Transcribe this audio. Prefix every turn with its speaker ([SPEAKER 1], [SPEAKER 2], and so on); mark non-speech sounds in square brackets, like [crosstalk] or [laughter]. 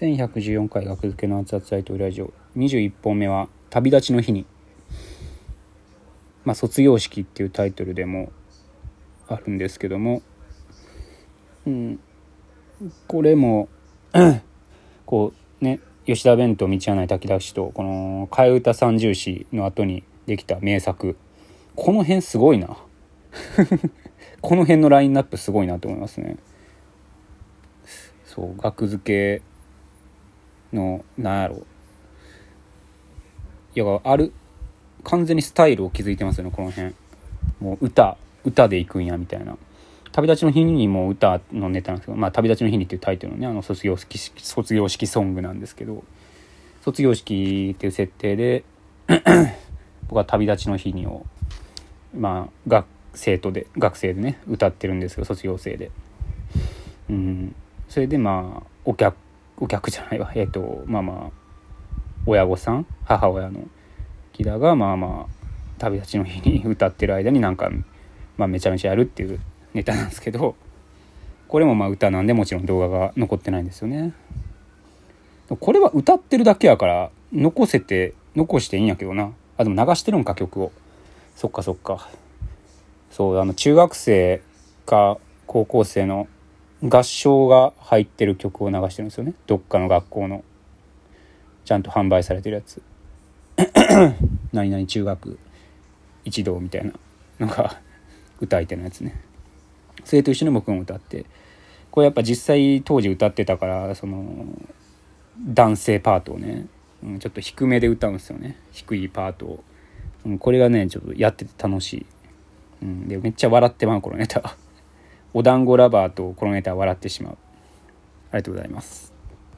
[SPEAKER 1] 1114回学付けの熱々大統領ラジオ。21本目は「旅立ちの日に」まあ卒業式っていうタイトルでもあるんですけども。うん。これも [clears throat] こうね吉田弁当道案内炊き出しとこの替え歌三重詩の後にできた名作。この辺すごいな。[laughs] この辺のラインナップすごいなと思いますね。そう額付けのなんやろ。いやある完全にスタイルを築いてますよねこの辺。もう歌歌でいくんやみたいな。旅立ちの日にも歌のネタなんですけど「まあ、旅立ちの日に」っていうタイトルのねあの卒業式卒業式ソングなんですけど卒業式っていう設定で [clears throat] 僕は旅立ちの日にをまあ学生徒で学生でね歌ってるんですけど卒業生で。うん。それでまあお客お客じゃないわ。[laughs] えっ、ー、とまあまあ親御さん？母親の。木田がまあまあ旅立ちの日に歌ってる間になんか、まあ、めちゃめちゃやるっていうネタなんですけどこれもまあ歌なんでもちろん動画が残ってないんですよね。これは歌ってるだけやから残せて残していいんやけどな。あでも流してるんか曲を。そっかそっか。そうあの中学生か高校生の合唱が入ってる曲を流してるんですよね。どっかの学校の。ちゃんと販売されてるやつ。[clears throat] 何々中学一同みたいな。のが歌い手のやつね。それと一緒に僕も歌って。これやっぱ実際当時歌ってたからその男性パートをね、うん、ちょっと低めで歌うんですよね。低いパートを、うん、これがねちょっとやってて楽しい、うん、でめっちゃ笑ってまうこのネタお団子ラバーとこのネタ笑ってしまう。ありがとうございます。